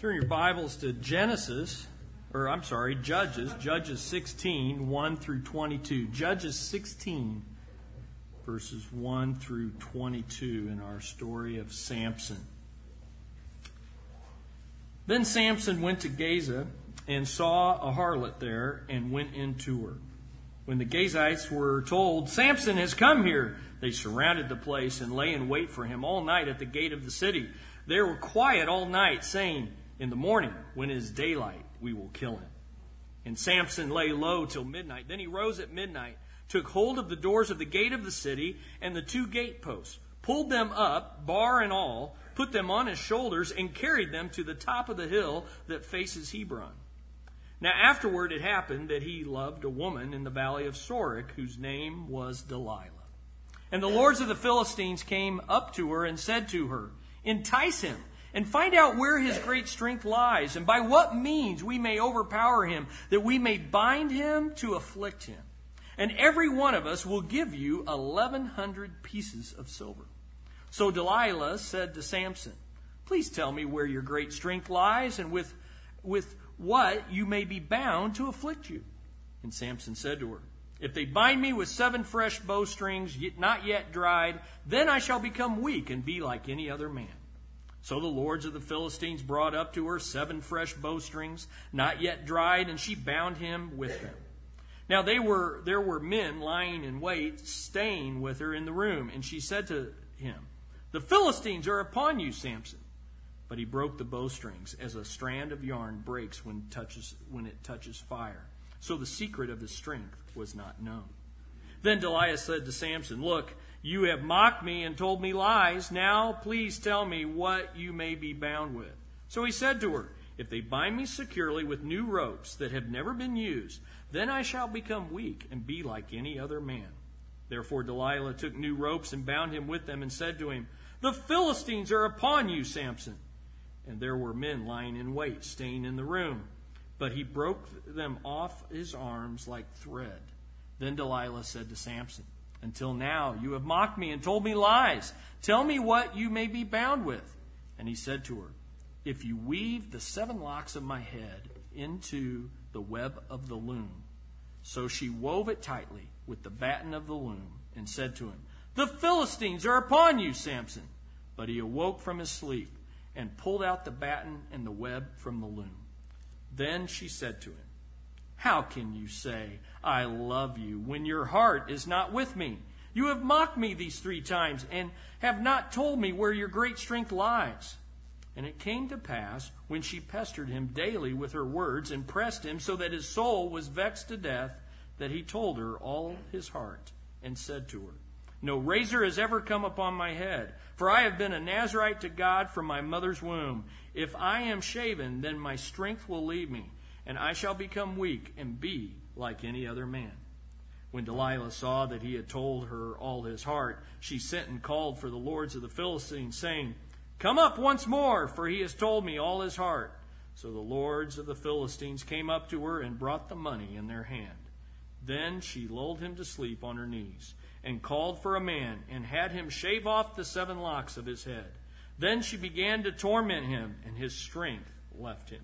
Turn your Bibles to Genesis, or I'm sorry, Judges, Judges 16, 1 through 22. Judges 16, verses 1 through 22 in our story of Samson. Then Samson went to Gaza and saw a harlot there and went into her. When the Gazites were told, Samson has come here, they surrounded the place and lay in wait for him all night at the gate of the city. They were quiet all night, saying, In the morning, when it is daylight, we will kill him. And Samson lay low till midnight. Then he rose at midnight, took hold of the doors of the gate of the city and the two gateposts, pulled them up, bar and all, put them on his shoulders, and carried them to the top of the hill that faces Hebron. Now afterward it happened that he loved a woman in the valley of Sorek, whose name was Delilah. And the lords of the Philistines came up to her and said to her, Entice him, and find out where his great strength lies, and by what means we may overpower him, that we may bind him to afflict him. And every one of us will give you eleven hundred pieces of silver. So Delilah said to Samson, Please tell me where your great strength lies, and with, with what you may be bound to afflict you. And Samson said to her, If they bind me with seven fresh bowstrings, not yet dried, then I shall become weak and be like any other man. So the lords of the Philistines brought up to her seven fresh bowstrings, not yet dried, and she bound him with them. Now they were, there were men lying in wait, staying with her in the room, and she said to him, The Philistines are upon you, Samson. But he broke the bowstrings as a strand of yarn breaks when, touches, when it touches fire. So the secret of his strength was not known. Then Delilah said to Samson, Look, you have mocked me and told me lies. Now please tell me what you may be bound with. So he said to her, If they bind me securely with new ropes that have never been used, then I shall become weak and be like any other man. Therefore Delilah took new ropes and bound him with them and said to him, The Philistines are upon you, Samson. And there were men lying in wait, staying in the room. But he broke them off his arms like thread. Then Delilah said to Samson, Until now you have mocked me and told me lies. Tell me what you may be bound with. And he said to her, If you weave the seven locks of my head into the web of the loom. So she wove it tightly with the batten of the loom and said to him, The Philistines are upon you, Samson. But he awoke from his sleep and pulled out the batten and the web from the loom. Then she said to him, How can you say, I love you, when your heart is not with me? You have mocked me these three times and have not told me where your great strength lies. And it came to pass, when she pestered him daily with her words and pressed him so that his soul was vexed to death, that he told her all his heart and said to her, No razor has ever come upon my head, for I have been a Nazarite to God from my mother's womb. If I am shaven, then my strength will leave me, and I shall become weak and be like any other man. When Delilah saw that he had told her all his heart, she sent and called for the lords of the Philistines, saying, Come up once more, for he has told me all his heart. So the lords of the Philistines came up to her and brought the money in their hand. Then she lulled him to sleep on her knees, and called for a man, and had him shave off the seven locks of his head. Then she began to torment him, and his strength left him.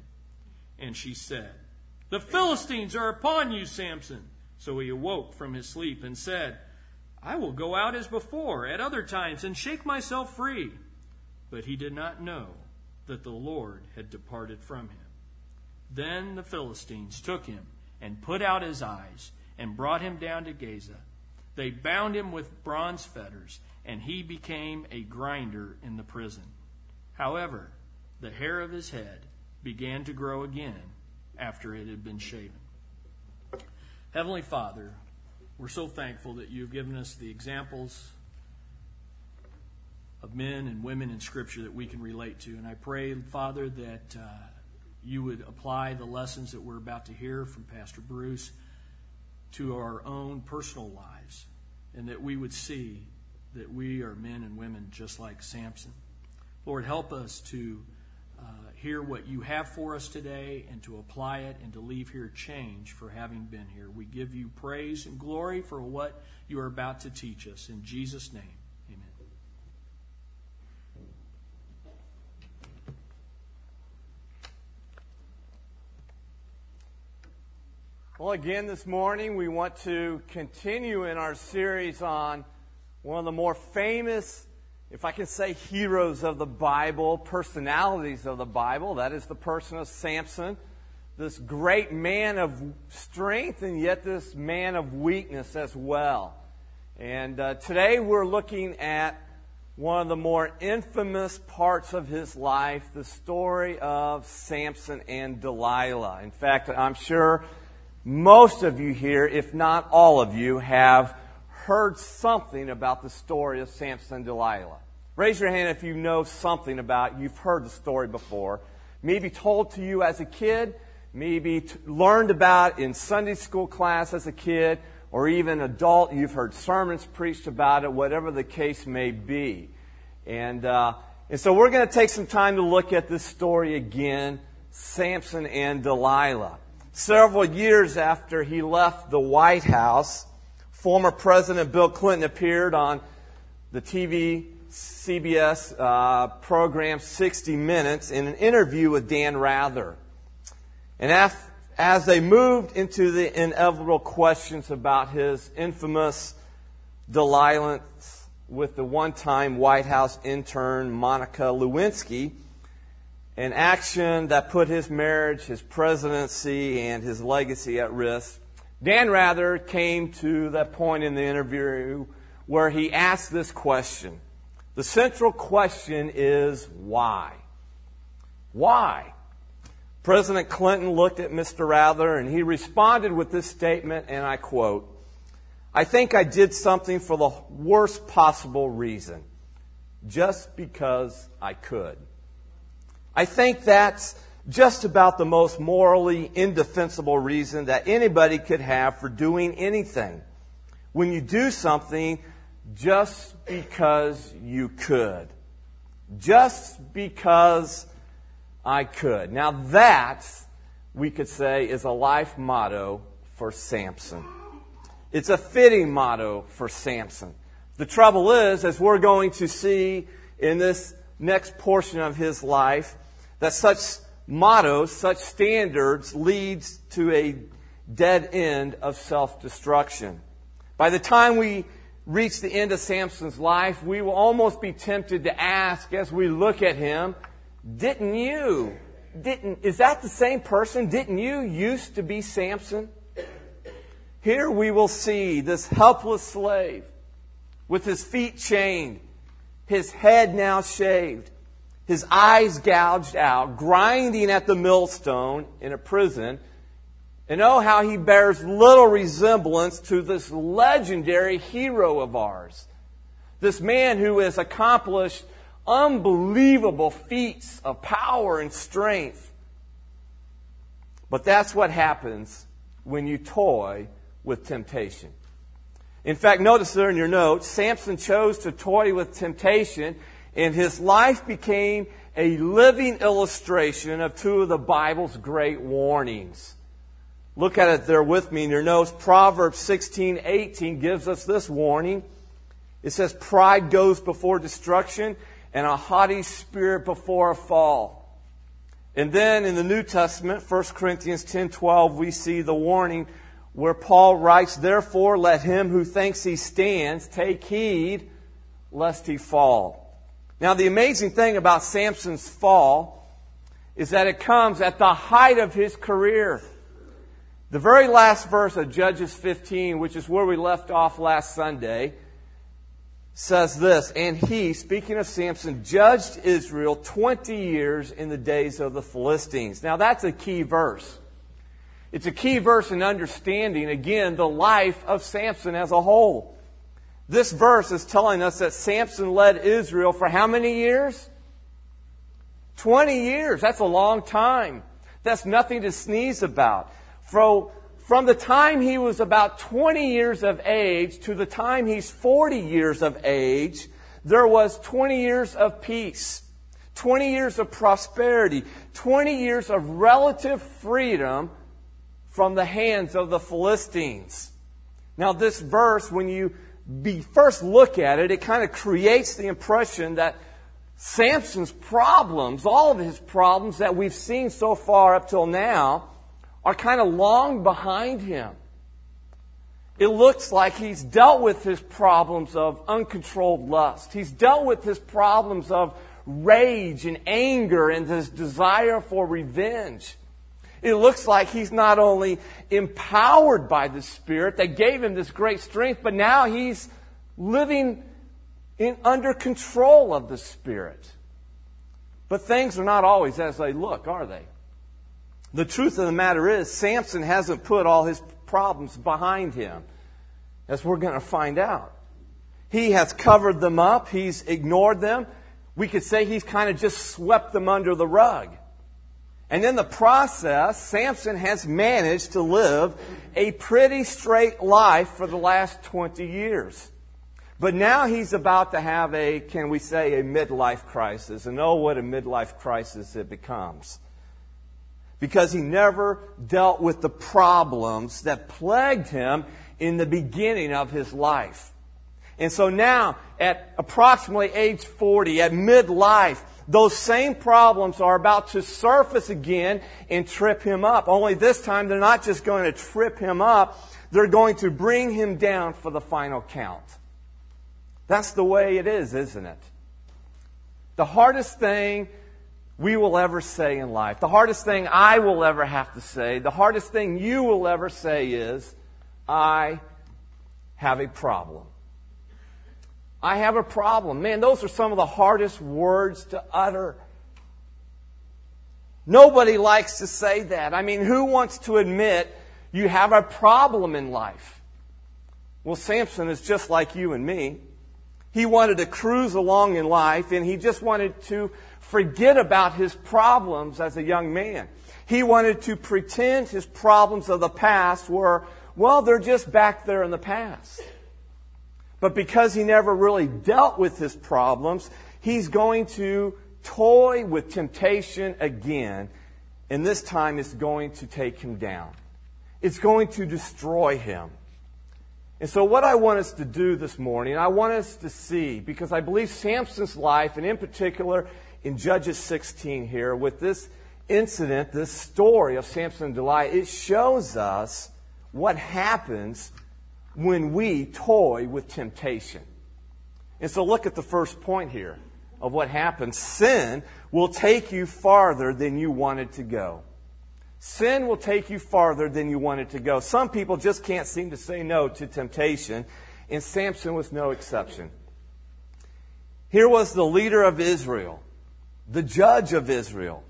And she said, The Philistines are upon you, Samson. So he awoke from his sleep and said, I will go out as before at other times and shake myself free. But he did not know that the Lord had departed from him. Then the Philistines took him and put out his eyes and brought him down to Gaza. They bound him with bronze fetters, and he became a grinder in the prison. However, the hair of his head began to grow again after it had been shaven. Heavenly Father, we're so thankful that you've given us the examples of men and women in Scripture that we can relate to. And I pray, Father, that uh, you would apply the lessons that we're about to hear from Pastor Bruce to our own personal lives, and that we would see that we are men and women just like Samson. Lord, help us to hear what you have for us today and to apply it and to leave here changed for having been here. We give you praise and glory for what you are about to teach us. In Jesus' name. Amen. Well, again, this morning we want to continue in our series on one of the more famous if I can say, heroes of the Bible, personalities of the Bible. That is the person of Samson, this great man of strength and yet this man of weakness as well. And uh, today we're looking at one of the more infamous parts of his life, the story of Samson and Delilah. In fact, I'm sure most of you here, if not all of you, have heard something about the story of Samson and Delilah. Raise your hand if you know something about, you've heard the story before. Maybe told to you as a kid, maybe t- learned about in Sunday school class as a kid, or even adult, you've heard sermons preached about it, whatever the case may be. And, uh, and so we're going to take some time to look at this story again, Samson and Delilah. Several years after he left the White House, former President Bill Clinton appeared on the TV CBS uh, program 60 Minutes in an interview with Dan Rather. And as, as they moved into the inevitable questions about his infamous dalliance with the one time White House intern Monica Lewinsky, an action that put his marriage, his presidency, and his legacy at risk. Dan Rather came to that point in the interview where he asked this question. The central question is why? Why? President Clinton looked at Mr. Rather and he responded with this statement, and I quote, I think I did something for the worst possible reason, just because I could. I think that's just about the most morally indefensible reason that anybody could have for doing anything. When you do something just because you could. Just because I could. Now that, we could say, is a life motto for Samson. It's a fitting motto for Samson. The trouble is, as we're going to see in this next portion of his life, that such mottos, such standards leads to a dead end of self-destruction. By the time we reach the end of Samson's life, we will almost be tempted to ask as we look at him, didn't you? Didn't, is that the same person? Didn't you used to be Samson? Here we will see this helpless slave with his feet chained, his head now shaved, his eyes gouged out, grinding at the millstone in a prison. And oh, how he bears little resemblance to this legendary hero of ours. This man who has accomplished unbelievable feats of power and strength. But that's what happens when you toy with temptation. In fact, notice there in your notes, Samson chose to toy with temptation and his life became a living illustration of two of the Bible's great warnings. Look at it there with me in your notes. Proverbs 16, 18 gives us this warning. It says, Pride goes before destruction, and a haughty spirit before a fall. And then in the New Testament, 1 Corinthians 10, 12, we see the warning where Paul writes, Therefore let him who thinks he stands take heed lest he fall. Now, the amazing thing about Samson's fall is that it comes at the height of his career. The very last verse of Judges 15, which is where we left off last Sunday, says this, and he, speaking of Samson, judged Israel 20 years in the days of the Philistines. Now that's a key verse. It's a key verse in understanding, again, the life of Samson as a whole. This verse is telling us that Samson led Israel for how many years? 20 years. That's a long time. That's nothing to sneeze about. From, from the time he was about 20 years of age to the time he's 40 years of age, there was 20 years of peace, 20 years of prosperity, 20 years of relative freedom from the hands of the Philistines. Now, this verse, when you be first look at it, it kind of creates the impression that Samson's problems, all of his problems that we've seen so far up till now, are kind of long behind him. It looks like he's dealt with his problems of uncontrolled lust. He's dealt with his problems of rage and anger and his desire for revenge. It looks like he's not only empowered by the Spirit that gave him this great strength, but now he's living in, under control of the Spirit. But things are not always as they look, are they? The truth of the matter is, Samson hasn't put all his problems behind him, as we're going to find out. He has covered them up, he's ignored them. We could say he's kind of just swept them under the rug. And in the process, Samson has managed to live a pretty straight life for the last 20 years. But now he's about to have a, can we say, a midlife crisis. And oh, what a midlife crisis it becomes. Because he never dealt with the problems that plagued him in the beginning of his life. And so now, at approximately age 40, at midlife, those same problems are about to surface again and trip him up. Only this time they're not just going to trip him up, they're going to bring him down for the final count. That's the way it is, isn't it? The hardest thing we will ever say in life, the hardest thing I will ever have to say, the hardest thing you will ever say is, I have a problem. I have a problem. Man, those are some of the hardest words to utter. Nobody likes to say that. I mean, who wants to admit you have a problem in life? Well, Samson is just like you and me. He wanted to cruise along in life and he just wanted to forget about his problems as a young man. He wanted to pretend his problems of the past were, well, they're just back there in the past. But because he never really dealt with his problems, he's going to toy with temptation again, and this time it's going to take him down. It's going to destroy him. And so, what I want us to do this morning, I want us to see, because I believe Samson's life, and in particular in Judges 16 here, with this incident, this story of Samson and Delilah, it shows us what happens when we toy with temptation. And so look at the first point here of what happens. Sin will take you farther than you wanted to go. Sin will take you farther than you wanted to go. Some people just can't seem to say no to temptation, and Samson was no exception. Here was the leader of Israel, the judge of Israel.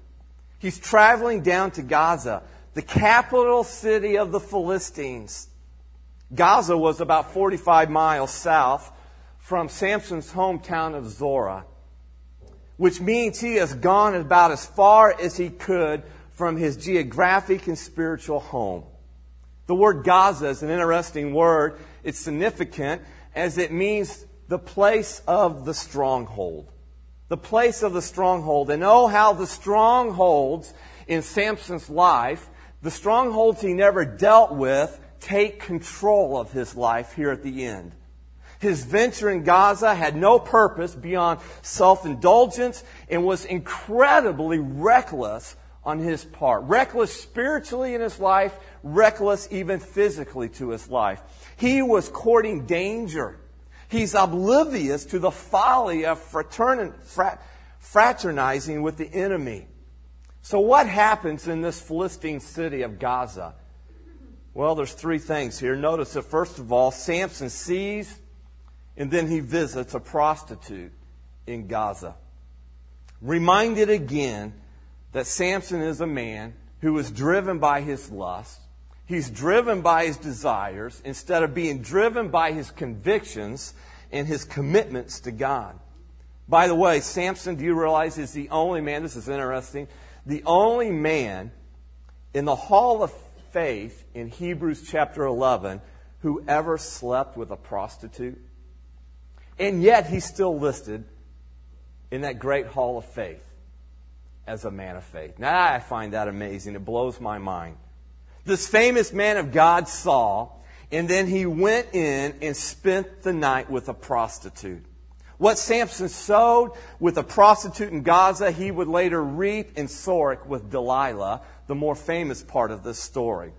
He's traveling down to Gaza, the capital city of the Philistines. Gaza was about 45 miles south from Samson's hometown of Zorah, which means he has gone about as far as he could from his geographic and spiritual home. The word Gaza is an interesting word. It's significant as it means the place of the stronghold. The place of the stronghold. And oh, how the strongholds in Samson's life, the strongholds he never dealt with, take control of his life here at the end. His venture in Gaza had no purpose beyond self indulgence and was incredibly reckless on his part. Reckless spiritually in his life, reckless even physically to his life. He was courting danger. He's oblivious to the folly of fraternizing with the enemy. So, what happens in this Philistine city of Gaza? Well, there's three things here. Notice that first of all, Samson sees and then he visits a prostitute in Gaza. Reminded again that Samson is a man who is driven by his lust. He's driven by his desires instead of being driven by his convictions and his commitments to God. By the way, Samson, do you realize, is the only man, this is interesting, the only man in the hall of faith in Hebrews chapter 11 who ever slept with a prostitute. And yet he's still listed in that great hall of faith as a man of faith. Now I find that amazing. It blows my mind. This famous man of God saw, and then he went in and spent the night with a prostitute. What Samson sowed with a prostitute in Gaza, he would later reap in Sorek with Delilah, the more famous part of this story.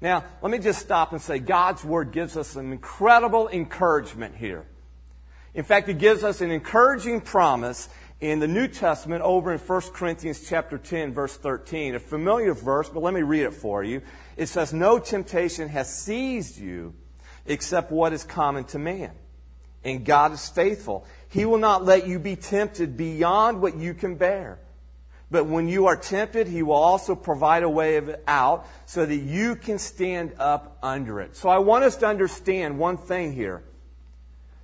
Now, let me just stop and say God's Word gives us an incredible encouragement here. In fact, it gives us an encouraging promise in the New Testament over in 1 Corinthians chapter 10 verse 13. A familiar verse, but let me read it for you. It says, No temptation has seized you except what is common to man. And God is faithful. He will not let you be tempted beyond what you can bear. But when you are tempted, He will also provide a way out so that you can stand up under it. So I want us to understand one thing here.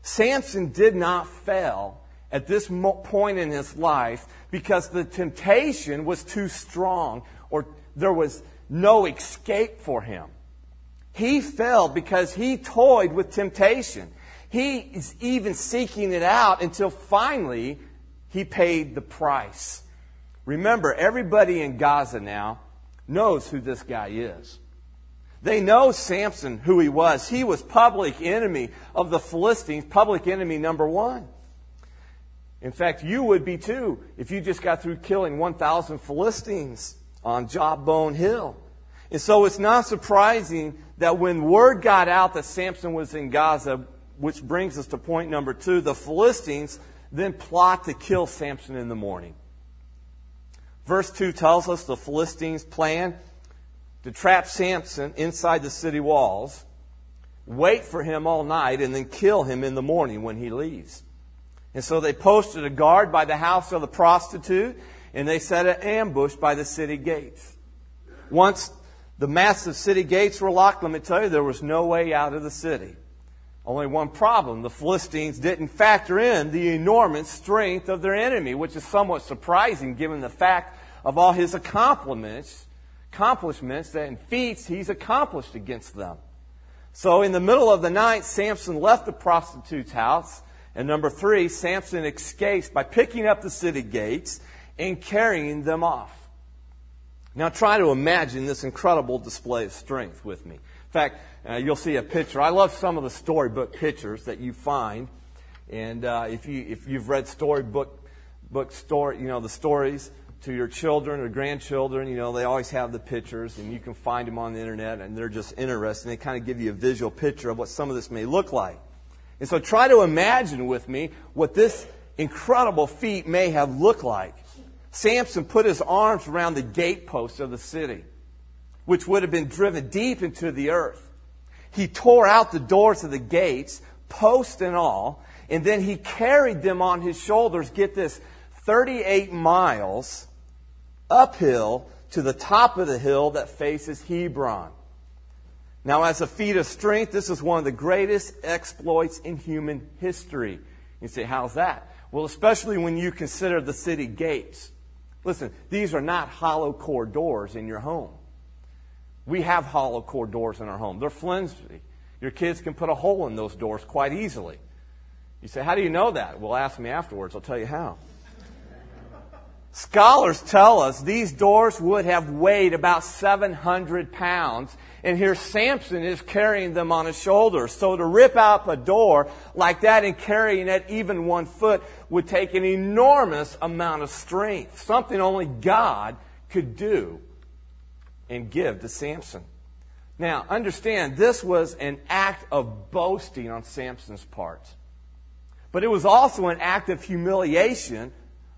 Samson did not fail at this point in his life because the temptation was too strong or there was no escape for him. He fell because he toyed with temptation. He is even seeking it out until finally he paid the price. Remember, everybody in Gaza now knows who this guy is. They know Samson, who he was. He was public enemy of the Philistines, public enemy number one. In fact, you would be too if you just got through killing 1,000 Philistines on Jawbone Hill. And so it's not surprising that when word got out that Samson was in Gaza, which brings us to point number two, the Philistines then plot to kill Samson in the morning. Verse 2 tells us the Philistines plan to trap Samson inside the city walls, wait for him all night, and then kill him in the morning when he leaves. And so they posted a guard by the house of the prostitute, and they set an ambush by the city gates. Once the massive city gates were locked, let me tell you, there was no way out of the city. Only one problem. The Philistines didn't factor in the enormous strength of their enemy, which is somewhat surprising given the fact of all his accomplishments, accomplishments and feats he's accomplished against them. So in the middle of the night, Samson left the prostitute's house. And number three, Samson escapes by picking up the city gates and carrying them off. Now try to imagine this incredible display of strength with me. In fact, uh, you'll see a picture. I love some of the storybook pictures that you find. And uh, if, you, if you've read storybook book story, you know, the stories to your children or grandchildren, you know, they always have the pictures and you can find them on the internet and they're just interesting. They kind of give you a visual picture of what some of this may look like. And so try to imagine with me what this incredible feat may have looked like. Samson put his arms around the gateposts of the city which would have been driven deep into the earth. He tore out the doors of the gates, post and all, and then he carried them on his shoulders, get this, 38 miles uphill to the top of the hill that faces Hebron. Now, as a feat of strength, this is one of the greatest exploits in human history. You say, how's that? Well, especially when you consider the city gates. Listen, these are not hollow core doors in your home. We have hollow core doors in our home. They're flimsy. Your kids can put a hole in those doors quite easily. You say, How do you know that? Well, ask me afterwards. I'll tell you how. Scholars tell us these doors would have weighed about 700 pounds, and here Samson is carrying them on his shoulders. So to rip out a door like that and carrying it even one foot would take an enormous amount of strength, something only God could do and give to Samson. Now, understand, this was an act of boasting on Samson's part. But it was also an act of humiliation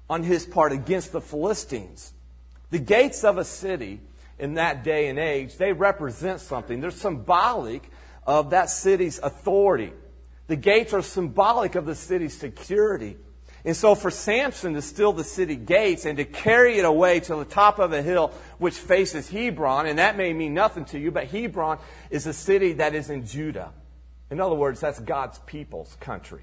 on his part against the Philistines. The gates of a city in that day and age, they represent something. They're symbolic of that city's authority. The gates are symbolic of the city's security. And so for Samson to steal the city gates and to carry it away to the top of a hill which faces Hebron, and that may mean nothing to you, but Hebron is a city that is in Judah. In other words, that's God's people's country.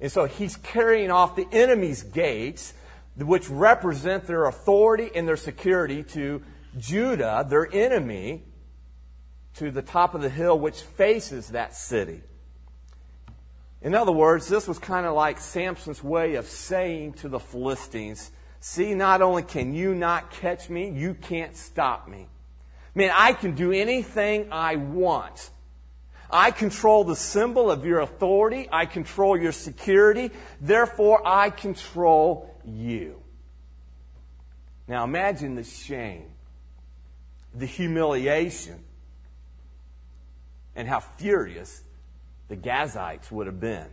And so he's carrying off the enemy's gates, which represent their authority and their security to Judah, their enemy, to the top of the hill which faces that city. In other words, this was kind of like Samson's way of saying to the Philistines, See, not only can you not catch me, you can't stop me. Man, I can do anything I want. I control the symbol of your authority. I control your security. Therefore, I control you. Now imagine the shame, the humiliation, and how furious the Gazites would have been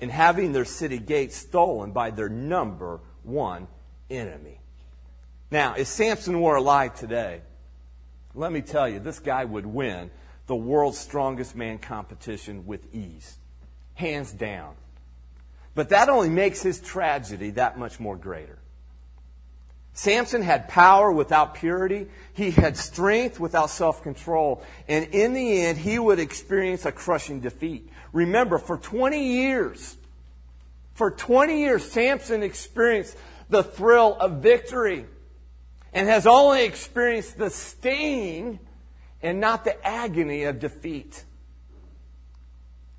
in having their city gates stolen by their number one enemy. Now, if Samson were alive today, let me tell you, this guy would win the world's strongest man competition with ease. Hands down. But that only makes his tragedy that much more greater. Samson had power without purity. He had strength without self control. And in the end, he would experience a crushing defeat. Remember, for 20 years, for 20 years, Samson experienced the thrill of victory and has only experienced the sting and not the agony of defeat.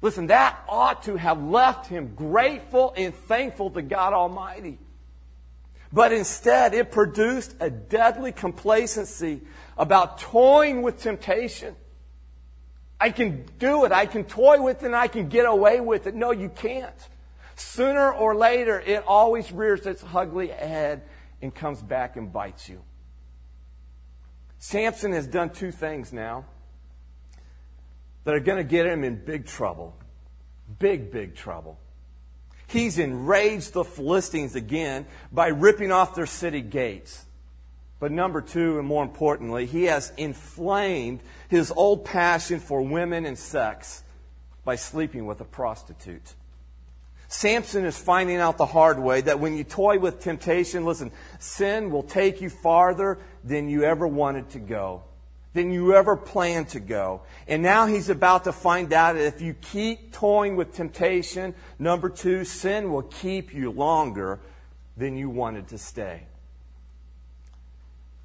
Listen, that ought to have left him grateful and thankful to God Almighty. But instead, it produced a deadly complacency about toying with temptation. I can do it. I can toy with it and I can get away with it. No, you can't. Sooner or later, it always rears its ugly head and comes back and bites you. Samson has done two things now that are going to get him in big trouble. Big, big trouble. He's enraged the Philistines again by ripping off their city gates. But number two, and more importantly, he has inflamed his old passion for women and sex by sleeping with a prostitute. Samson is finding out the hard way that when you toy with temptation, listen, sin will take you farther than you ever wanted to go, than you ever planned to go. And now he's about to find out that if you keep toying with temptation, number two, sin will keep you longer than you wanted to stay.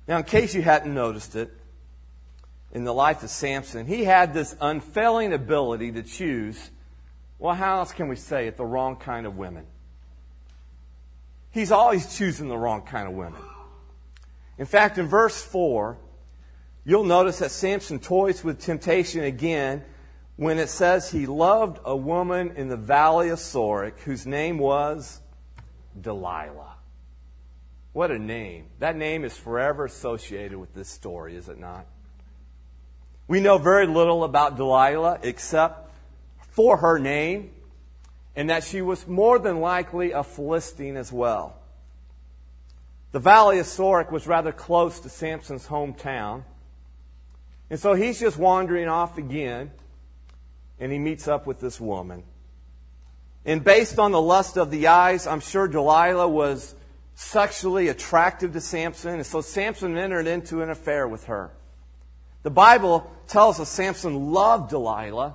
Now, in case you hadn't noticed it, in the life of Samson, he had this unfailing ability to choose well, how else can we say it? The wrong kind of women. He's always choosing the wrong kind of women. In fact, in verse 4, you'll notice that Samson toys with temptation again when it says he loved a woman in the valley of Sorek whose name was Delilah. What a name. That name is forever associated with this story, is it not? We know very little about Delilah except for her name, and that she was more than likely a Philistine as well. The valley of Sorek was rather close to Samson's hometown. And so he's just wandering off again, and he meets up with this woman. And based on the lust of the eyes, I'm sure Delilah was sexually attractive to Samson, and so Samson entered into an affair with her. The Bible tells us Samson loved Delilah,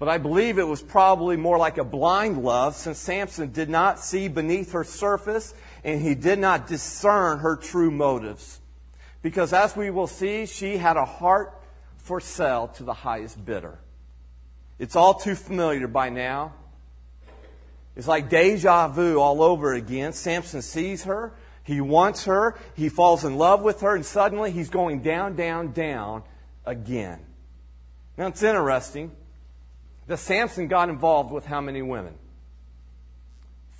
but I believe it was probably more like a blind love since Samson did not see beneath her surface and he did not discern her true motives. Because as we will see, she had a heart for sale to the highest bidder. It's all too familiar by now. It's like deja vu all over again. Samson sees her, he wants her, he falls in love with her, and suddenly he's going down, down, down again. Now it's interesting that Samson got involved with how many women?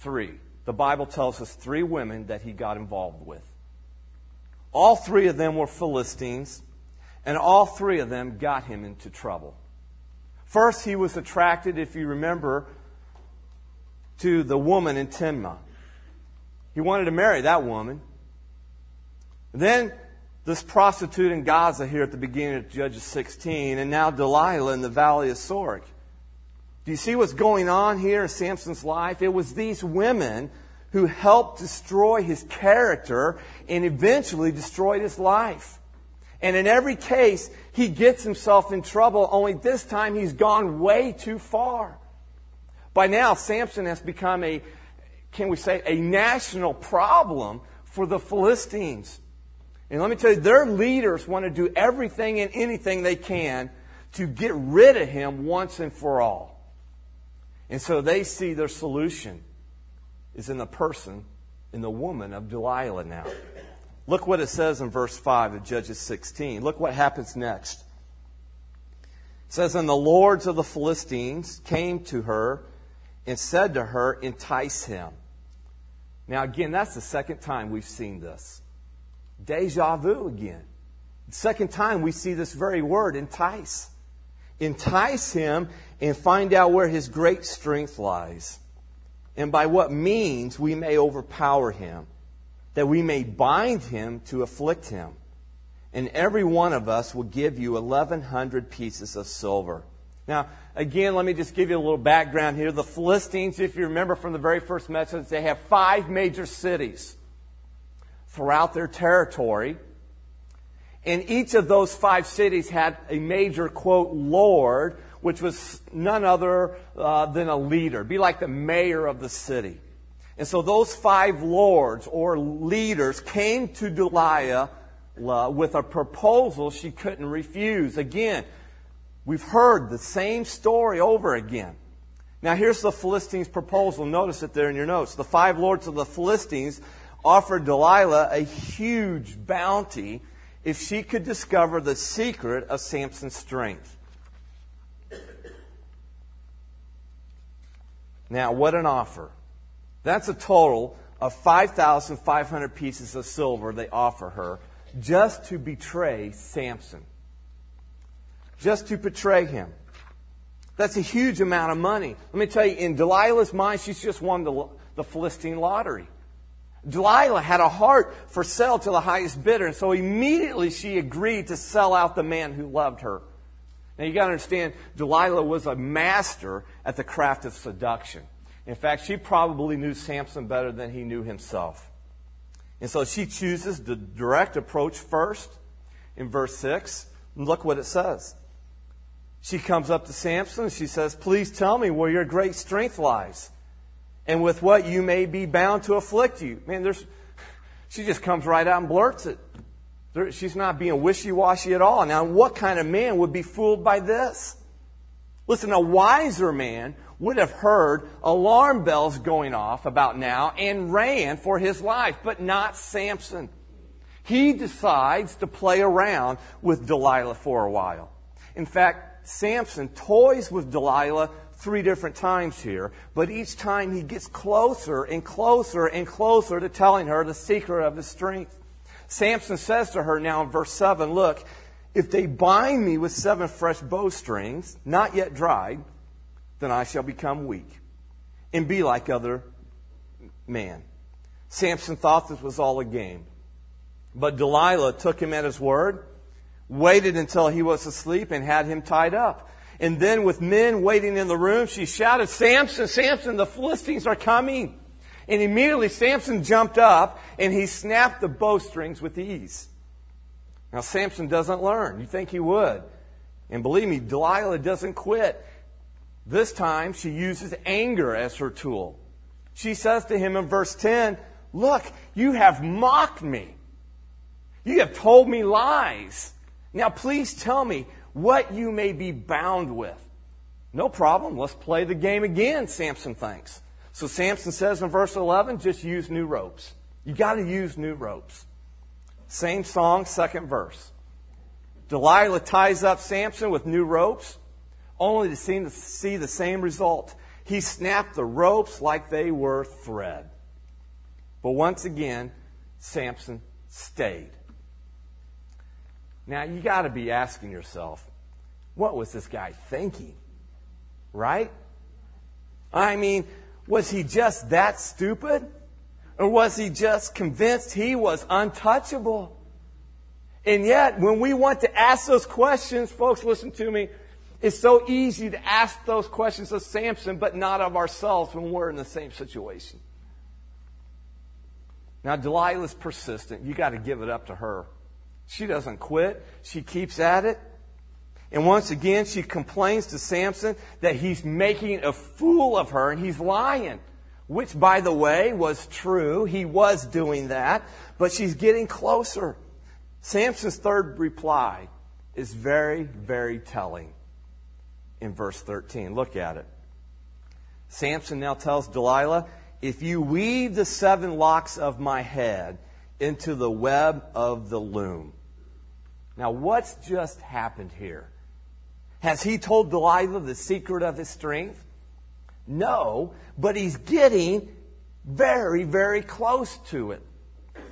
Three. The Bible tells us three women that he got involved with. All three of them were Philistines, and all three of them got him into trouble. First, he was attracted, if you remember, to the woman in Timnah. He wanted to marry that woman. Then, this prostitute in Gaza here at the beginning of Judges 16, and now Delilah in the valley of Sorek. Do you see what's going on here in Samson's life? It was these women who helped destroy his character and eventually destroyed his life. And in every case, he gets himself in trouble, only this time he's gone way too far. By now, Samson has become a, can we say, a national problem for the Philistines. And let me tell you, their leaders want to do everything and anything they can to get rid of him once and for all. And so they see their solution is in the person, in the woman of Delilah now. Look what it says in verse 5 of Judges 16. Look what happens next. It says, And the lords of the Philistines came to her and said to her, Entice him. Now, again, that's the second time we've seen this. Deja vu again. Second time we see this very word, entice. Entice him and find out where his great strength lies, and by what means we may overpower him, that we may bind him to afflict him. And every one of us will give you 1,100 pieces of silver. Now, again, let me just give you a little background here. The Philistines, if you remember from the very first message, they have five major cities throughout their territory. And each of those five cities had a major, quote, Lord, which was none other uh, than a leader, be like the mayor of the city. And so those five lords or leaders came to Delilah with a proposal she couldn't refuse. Again, we've heard the same story over again. Now here's the Philistines' proposal. Notice it there in your notes. The five lords of the Philistines offered Delilah a huge bounty if she could discover the secret of Samson's strength. Now, what an offer. That's a total of 5,500 pieces of silver they offer her just to betray Samson. Just to betray him. That's a huge amount of money. Let me tell you, in Delilah's mind, she's just won the, the Philistine lottery. Delilah had a heart for sale to the highest bidder, and so immediately she agreed to sell out the man who loved her. Now you gotta understand, Delilah was a master at the craft of seduction. In fact, she probably knew Samson better than he knew himself. And so she chooses the direct approach first in verse 6. And look what it says. She comes up to Samson and she says, Please tell me where your great strength lies and with what you may be bound to afflict you. Man, there's, she just comes right out and blurts it. She's not being wishy-washy at all. Now, what kind of man would be fooled by this? Listen, a wiser man would have heard alarm bells going off about now and ran for his life, but not Samson. He decides to play around with Delilah for a while. In fact, Samson toys with Delilah three different times here, but each time he gets closer and closer and closer to telling her the secret of his strength. Samson says to her now in verse 7, Look, if they bind me with seven fresh bowstrings, not yet dried, then I shall become weak and be like other men. Samson thought this was all a game. But Delilah took him at his word, waited until he was asleep, and had him tied up. And then with men waiting in the room, she shouted, Samson, Samson, the Philistines are coming. And immediately Samson jumped up and he snapped the bowstrings with ease. Now Samson doesn't learn. You think he would. And believe me, Delilah doesn't quit. This time she uses anger as her tool. She says to him in verse 10, Look, you have mocked me. You have told me lies. Now please tell me, what you may be bound with. No problem. Let's play the game again, Samson thinks. So Samson says in verse 11, just use new ropes. You got to use new ropes. Same song, second verse. Delilah ties up Samson with new ropes, only to see, to see the same result. He snapped the ropes like they were thread. But once again, Samson stayed. Now, you got to be asking yourself, what was this guy thinking? Right? I mean, was he just that stupid? Or was he just convinced he was untouchable? And yet, when we want to ask those questions, folks, listen to me, it's so easy to ask those questions of Samson, but not of ourselves when we're in the same situation. Now, Delilah's persistent. You got to give it up to her. She doesn't quit. She keeps at it. And once again, she complains to Samson that he's making a fool of her and he's lying. Which, by the way, was true. He was doing that. But she's getting closer. Samson's third reply is very, very telling in verse 13. Look at it. Samson now tells Delilah, If you weave the seven locks of my head into the web of the loom, now, what's just happened here? Has he told Delilah the secret of his strength? No, but he's getting very, very close to it.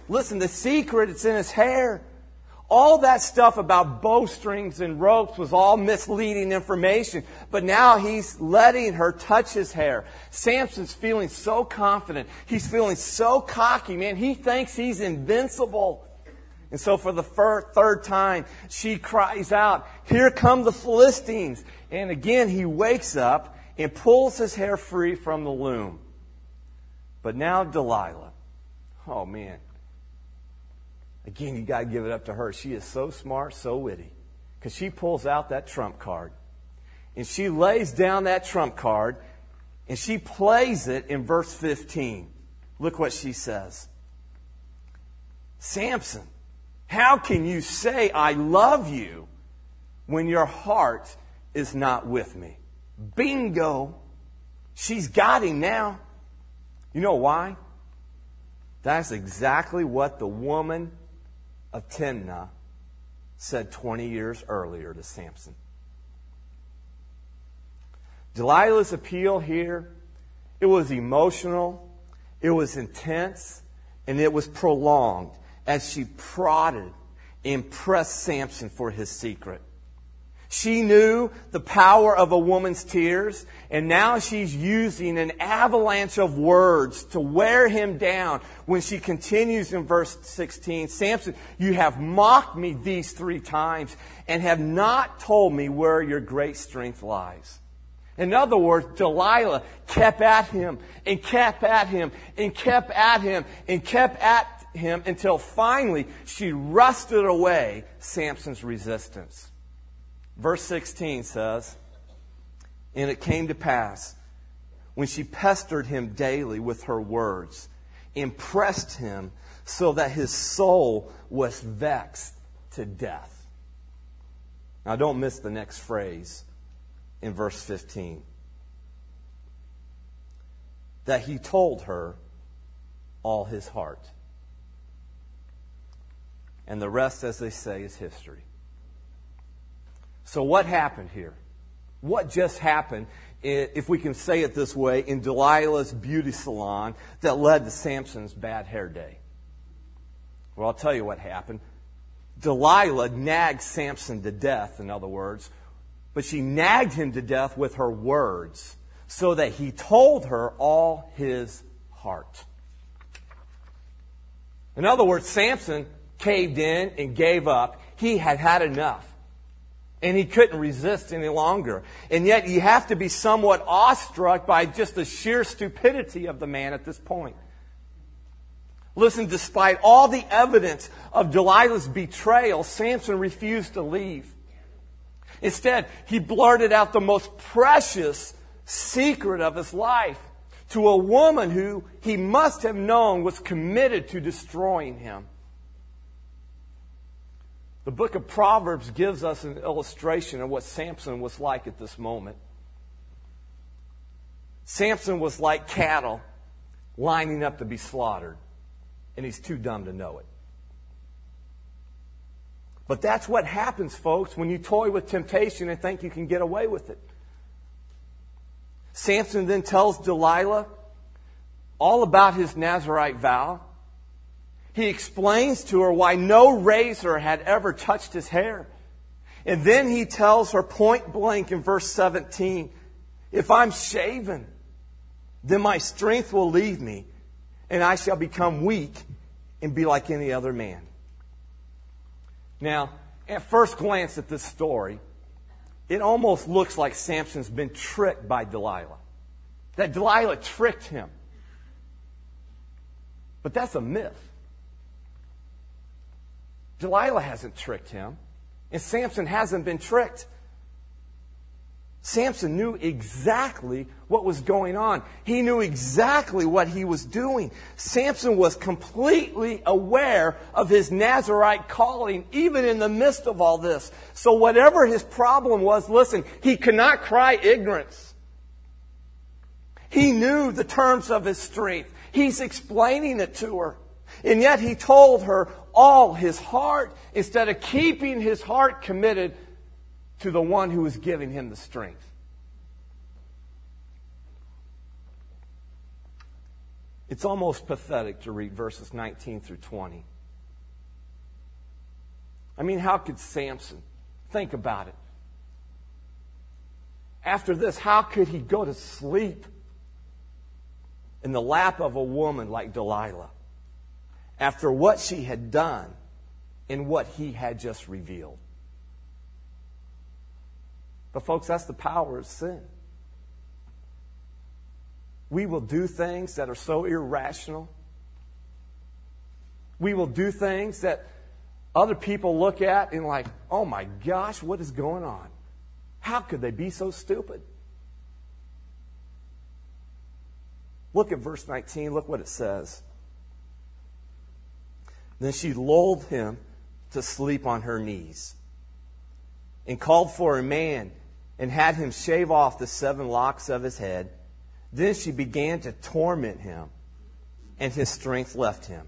Listen, the secret, it's in his hair. All that stuff about bowstrings and ropes was all misleading information. But now he's letting her touch his hair. Samson's feeling so confident. He's feeling so cocky, man. He thinks he's invincible. And so for the third time, she cries out, Here come the Philistines. And again, he wakes up and pulls his hair free from the loom. But now Delilah. Oh man. Again, you got to give it up to her. She is so smart, so witty. Because she pulls out that trump card. And she lays down that trump card and she plays it in verse 15. Look what she says Samson, how can you say, I love you, when your heart is not with me? Bingo. She's got him now. You know why? That's exactly what the woman of Timnah said 20 years earlier to Samson. Delilah's appeal here, it was emotional, it was intense, and it was prolonged as she prodded and pressed Samson for his secret. She knew the power of a woman's tears, and now she's using an avalanche of words to wear him down when she continues in verse 16 Samson, you have mocked me these three times and have not told me where your great strength lies. In other words, Delilah kept at him and kept at him and kept at him and kept at him until finally she rusted away Samson's resistance. Verse 16 says, And it came to pass when she pestered him daily with her words, impressed him so that his soul was vexed to death. Now, don't miss the next phrase in verse 15. That he told her all his heart. And the rest, as they say, is history. So, what happened here? What just happened, if we can say it this way, in Delilah's beauty salon that led to Samson's bad hair day? Well, I'll tell you what happened. Delilah nagged Samson to death, in other words, but she nagged him to death with her words so that he told her all his heart. In other words, Samson caved in and gave up. He had had enough and he couldn't resist any longer. And yet you have to be somewhat awestruck by just the sheer stupidity of the man at this point. Listen, despite all the evidence of Delilah's betrayal, Samson refused to leave. Instead, he blurted out the most precious secret of his life to a woman who he must have known was committed to destroying him. The book of Proverbs gives us an illustration of what Samson was like at this moment. Samson was like cattle lining up to be slaughtered, and he's too dumb to know it. But that's what happens, folks, when you toy with temptation and think you can get away with it. Samson then tells Delilah all about his Nazarite vow. He explains to her why no razor had ever touched his hair. And then he tells her point blank in verse 17 If I'm shaven, then my strength will leave me, and I shall become weak and be like any other man. Now, at first glance at this story, it almost looks like Samson's been tricked by Delilah. That Delilah tricked him. But that's a myth. Delilah hasn't tricked him, and Samson hasn't been tricked. Samson knew exactly what was going on. He knew exactly what he was doing. Samson was completely aware of his Nazarite calling, even in the midst of all this. So, whatever his problem was, listen, he could not cry ignorance. He knew the terms of his strength. He's explaining it to her. And yet he told her all his heart instead of keeping his heart committed to the one who is giving him the strength. It's almost pathetic to read verses 19 through 20. I mean, how could Samson think about it? After this, how could he go to sleep in the lap of a woman like Delilah after what she had done and what he had just revealed? But, folks, that's the power of sin. We will do things that are so irrational. We will do things that other people look at and, like, oh my gosh, what is going on? How could they be so stupid? Look at verse 19. Look what it says. Then she lulled him to sleep on her knees and called for a man and had him shave off the seven locks of his head. Then she began to torment him, and his strength left him.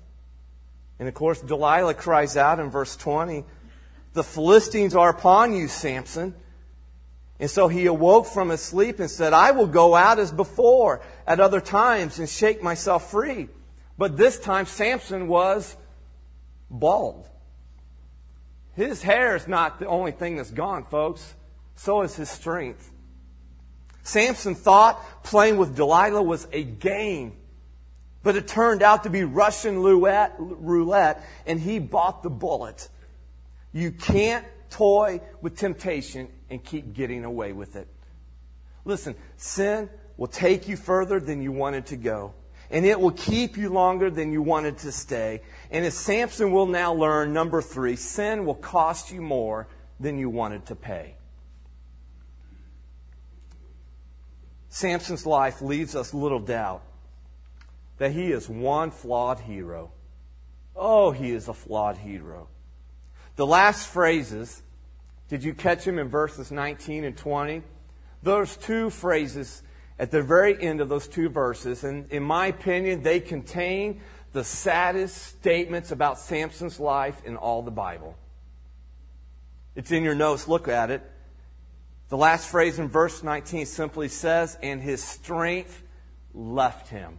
And of course, Delilah cries out in verse 20, The Philistines are upon you, Samson. And so he awoke from his sleep and said, I will go out as before at other times and shake myself free. But this time Samson was bald. His hair is not the only thing that's gone, folks. So is his strength. Samson thought playing with Delilah was a game. But it turned out to be Russian roulette, and he bought the bullet. You can't toy with temptation and keep getting away with it. Listen, sin will take you further than you wanted to go. And it will keep you longer than you wanted to stay. And as Samson will now learn, number three, sin will cost you more than you wanted to pay. Samson's life leaves us little doubt that he is one flawed hero. Oh, he is a flawed hero. The last phrases did you catch him in verses 19 and 20? Those two phrases at the very end of those two verses, and in my opinion, they contain the saddest statements about Samson's life in all the Bible. It's in your notes. Look at it. The last phrase in verse 19 simply says, and his strength left him.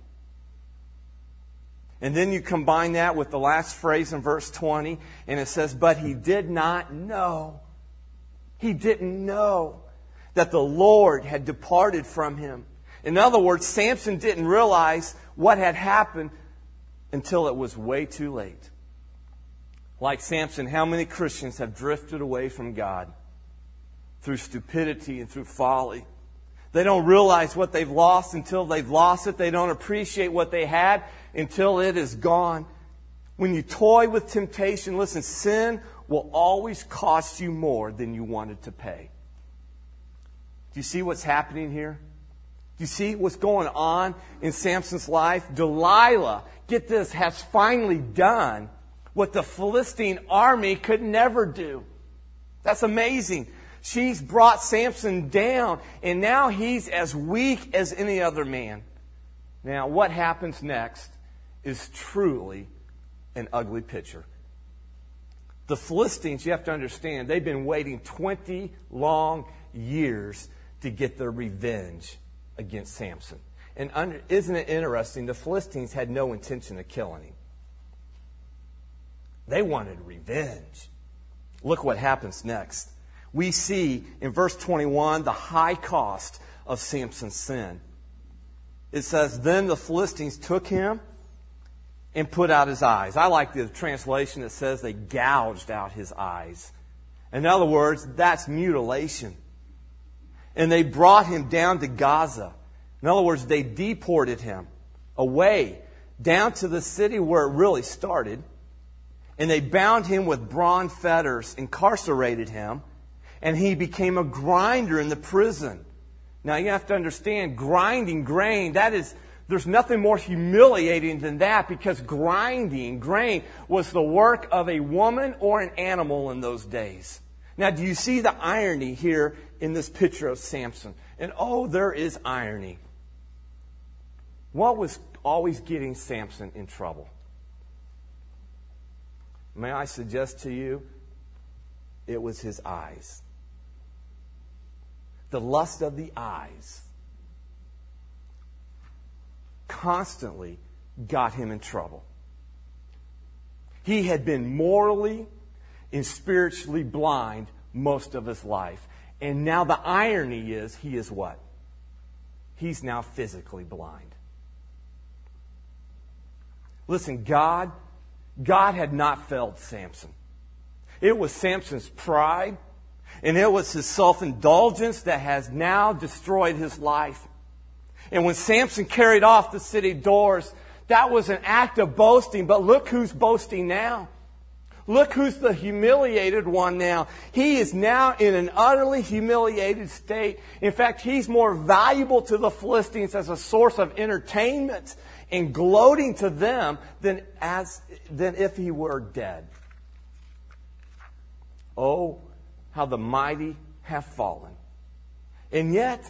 And then you combine that with the last phrase in verse 20, and it says, but he did not know he didn't know that the Lord had departed from him. In other words, Samson didn't realize what had happened until it was way too late. Like Samson, how many Christians have drifted away from God through stupidity and through folly? They don't realize what they've lost until they've lost it. They don't appreciate what they had until it is gone. When you toy with temptation, listen, sin will always cost you more than you wanted to pay. Do you see what's happening here? Do you see what's going on in Samson's life? Delilah, get this, has finally done what the Philistine army could never do. That's amazing. She's brought Samson down, and now he's as weak as any other man. Now, what happens next is truly an ugly picture. The Philistines, you have to understand, they've been waiting 20 long years to get their revenge against Samson. And under, isn't it interesting? The Philistines had no intention of killing him. They wanted revenge. Look what happens next. We see in verse 21 the high cost of Samson's sin. It says, Then the Philistines took him and put out his eyes. I like the translation that says they gouged out his eyes. In other words, that's mutilation. And they brought him down to Gaza. In other words, they deported him away down to the city where it really started. And they bound him with bronze fetters, incarcerated him, and he became a grinder in the prison. Now you have to understand, grinding grain, that is, there's nothing more humiliating than that because grinding grain was the work of a woman or an animal in those days. Now, do you see the irony here in this picture of Samson? And oh, there is irony. What was always getting Samson in trouble? May I suggest to you, it was his eyes. the lust of the eyes, constantly got him in trouble. He had been morally and spiritually blind most of his life. And now the irony is he is what? He's now physically blind. Listen, God, God had not failed Samson. It was Samson's pride and it was his self-indulgence that has now destroyed his life. And when Samson carried off the city doors, that was an act of boasting, but look who's boasting now. Look who's the humiliated one now. He is now in an utterly humiliated state. In fact, he's more valuable to the Philistines as a source of entertainment and gloating to them than as than if he were dead. Oh, how the mighty have fallen. And yet,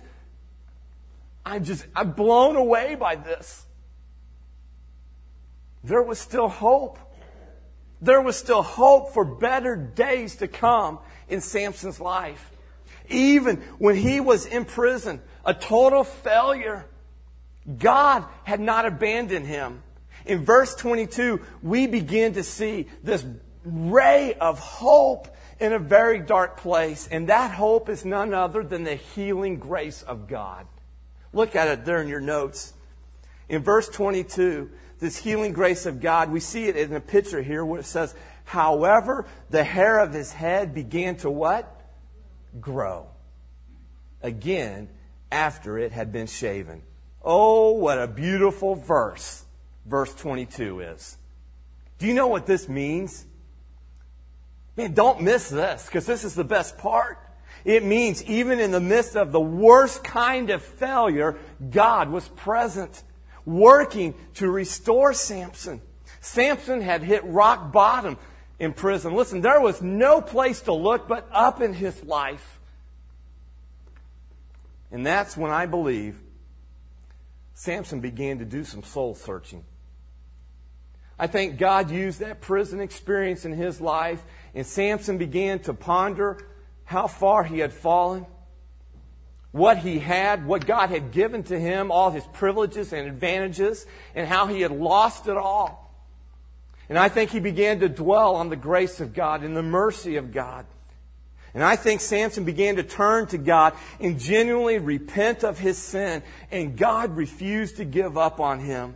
I'm just I'm blown away by this. There was still hope. There was still hope for better days to come in Samson's life. Even when he was in prison, a total failure, God had not abandoned him. In verse 22, we begin to see this ray of hope in a very dark place. And that hope is none other than the healing grace of God. Look at it there in your notes. In verse 22, this healing grace of God, we see it in a picture here where it says, however, the hair of his head began to what? Grow. Again, after it had been shaven. Oh, what a beautiful verse verse 22 is. Do you know what this means? Man, don't miss this because this is the best part. It means even in the midst of the worst kind of failure, God was present working to restore Samson. Samson had hit rock bottom in prison. Listen, there was no place to look but up in his life. And that's when I believe Samson began to do some soul searching. I think God used that prison experience in his life, and Samson began to ponder how far he had fallen what he had, what God had given to him, all his privileges and advantages, and how he had lost it all. And I think he began to dwell on the grace of God and the mercy of God. And I think Samson began to turn to God and genuinely repent of his sin, and God refused to give up on him.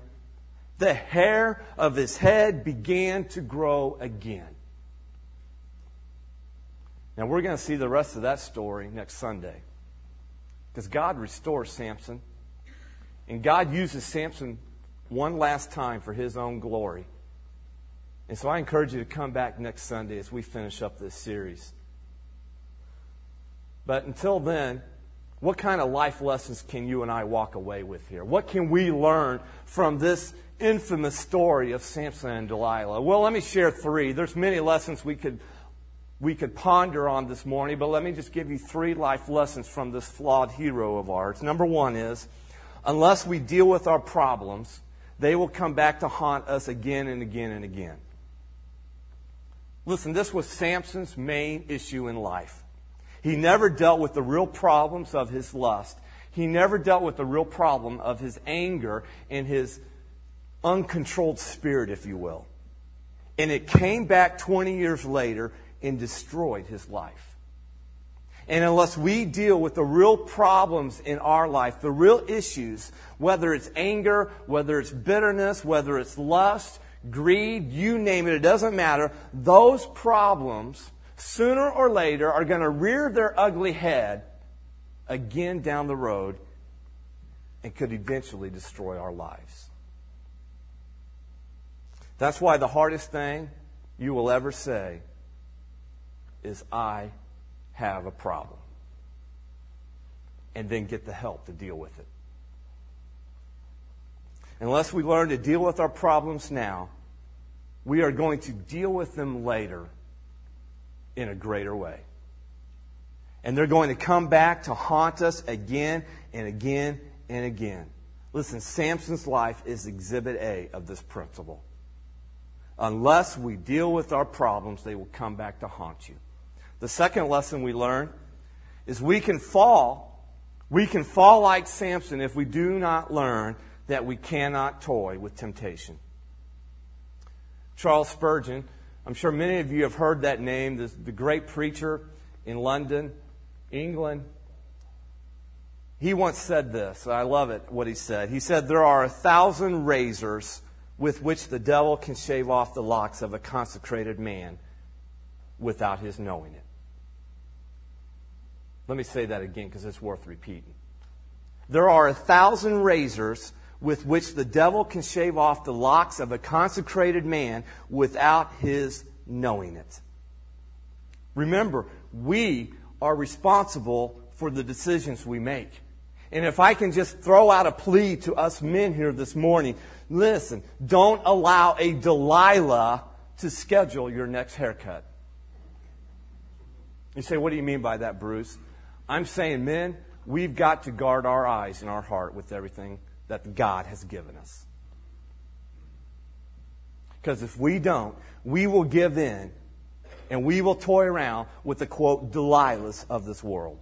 The hair of his head began to grow again. Now, we're going to see the rest of that story next Sunday. Because God restores Samson. And God uses Samson one last time for his own glory. And so I encourage you to come back next Sunday as we finish up this series. But until then, what kind of life lessons can you and I walk away with here? What can we learn from this infamous story of Samson and Delilah? Well, let me share three. There's many lessons we could we could ponder on this morning, but let me just give you three life lessons from this flawed hero of ours. Number one is unless we deal with our problems, they will come back to haunt us again and again and again. Listen, this was Samson's main issue in life. He never dealt with the real problems of his lust. He never dealt with the real problem of his anger and his uncontrolled spirit, if you will. And it came back 20 years later and destroyed his life. And unless we deal with the real problems in our life, the real issues, whether it's anger, whether it's bitterness, whether it's lust, greed, you name it, it doesn't matter. Those problems, sooner or later, are going to rear their ugly head again down the road and could eventually destroy our lives. That's why the hardest thing you will ever say is I have a problem. And then get the help to deal with it. Unless we learn to deal with our problems now, we are going to deal with them later in a greater way. And they're going to come back to haunt us again and again and again. Listen, Samson's life is exhibit A of this principle. Unless we deal with our problems, they will come back to haunt you. The second lesson we learn is we can fall We can fall like Samson if we do not learn that we cannot toy with temptation. Charles Spurgeon, I'm sure many of you have heard that name, the, great preacher in London, England. He once said this. I love it, what he said. He said, There are a thousand razors with which the devil can shave off the locks of a consecrated man without his knowing it. Let me say that again because it's worth repeating. There are a thousand razors with which the devil can shave off the locks of a consecrated man without his knowing it. Remember, we are responsible for the decisions we make. And if I can just throw out a plea to us men here this morning, listen, don't allow a Delilah to schedule your next haircut. You say, what do you mean by that, Bruce? I'm saying, men, we've got to guard our eyes and our heart with everything that God has given us. Because if we don't, we will give in and we will toy around with the quote Delilahs of this world.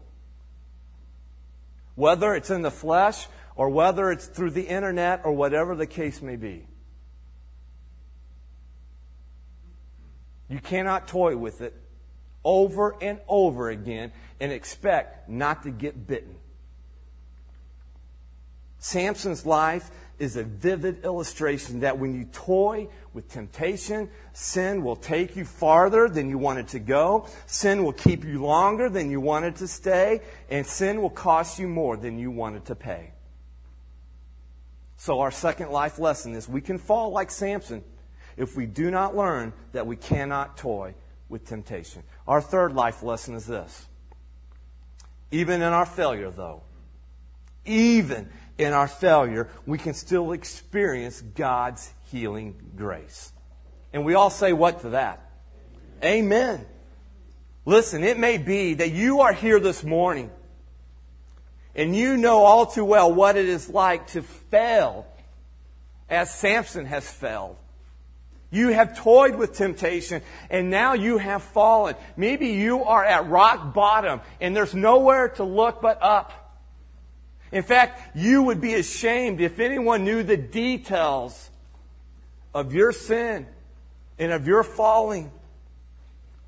Whether it's in the flesh or whether it's through the internet or whatever the case may be. You cannot toy with it over and over again and expect not to get bitten. Samson's life is a vivid illustration that when you toy with temptation, sin will take you farther than you wanted to go. Sin will keep you longer than you wanted to stay. And sin will cost you more than you wanted to pay. So our second life lesson is we can fall like Samson if we do not learn that we cannot toy with temptation. Our third life lesson is this. Even in our failure, though, even in our failure, we can still experience God's healing grace. And we all say what to that? Amen. Listen, it may be that you are here this morning and you know all too well what it is like to fail as Samson has failed. You have toyed with temptation and now you have fallen. Maybe you are at rock bottom and there's nowhere to look but up. In fact, you would be ashamed if anyone knew the details of your sin and of your falling.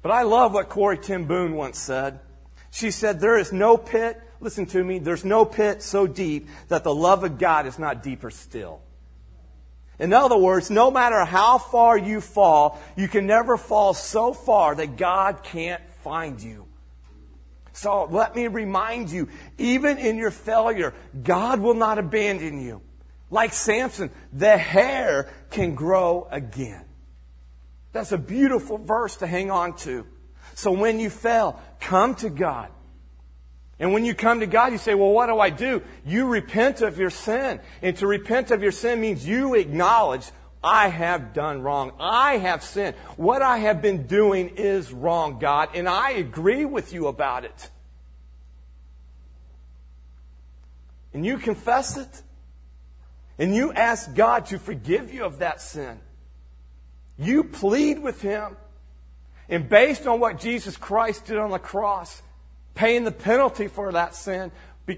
But I love what Corrie ten Boom once said. She said, There is no pit, listen to me, there's no pit so deep that the love of God is not deeper still. In other words, no matter how far you fall, you can never fall so far that God can't find you. So let me remind you, even in your failure, God will not abandon you. Like Samson, the hair can grow again. That's a beautiful verse to hang on to. So when you fail, come to God. And when you come to God, you say, well, what do I do? You repent of your sin. And to repent of your sin means you acknowledge I have done wrong. I have sinned. What I have been doing is wrong, God, and I agree with you about it. And you confess it. And you ask God to forgive you of that sin. You plead with Him. And based on what Jesus Christ did on the cross, paying the penalty for that sin,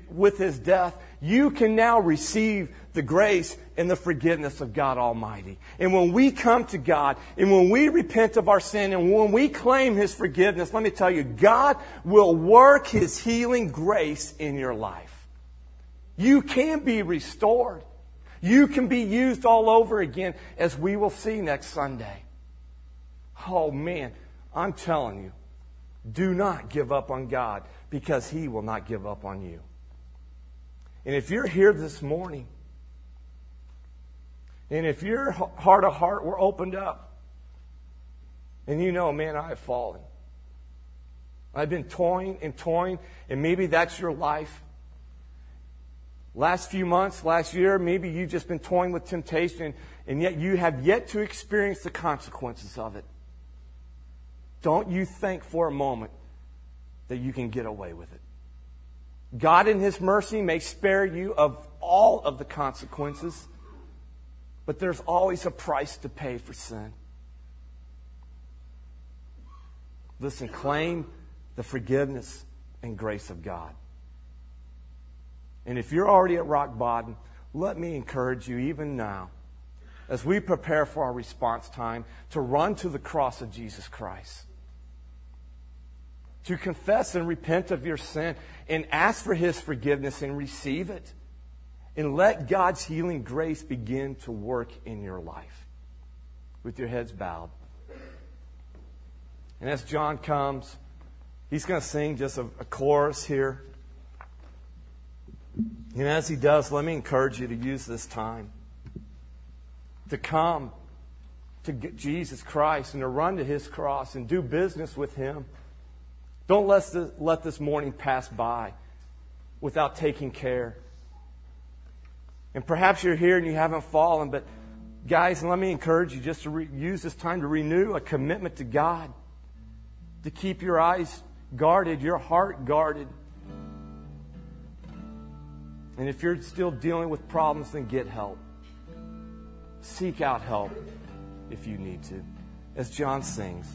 with his death, you can now receive the grace and the forgiveness of God Almighty. And when we come to God and when we repent of our sin and when we claim his forgiveness, let me tell you, God will work his healing grace in your life. You can be restored. You can be used all over again, as we will see next Sunday. Oh man, I'm telling you, do not give up on God because he will not give up on you. And if you're here this morning, and if your heart of heart were opened up, and you know, man, I have fallen. I've been toying and toying, and maybe that's your life. Last few months, last year, maybe you've just been toying with temptation, and yet you have yet to experience the consequences of it. Don't you think for a moment that you can get away with it. God, in His mercy, may spare you of all of the consequences, but there's always a price to pay for sin. Listen, claim the forgiveness and grace of God. And if you're already at rock bottom, let me encourage you even now, as we prepare for our response time, to run to the cross of Jesus Christ. To confess and repent of your sin and ask for His forgiveness and receive it. And let God's healing grace begin to work in your life. With your heads bowed. And as John comes, he's going to sing just a, a chorus here. And as he does, let me encourage you to use this time to come to Jesus Christ and to run to his cross and do business with him. Don't let this, let this morning pass by without taking care. And perhaps you're here and you haven't fallen, but guys, let me encourage you just to re- use this time to renew a commitment to God to keep your eyes guarded, your heart guarded. And if you're still dealing with problems, then get help. Seek out help if you need to. As John sings.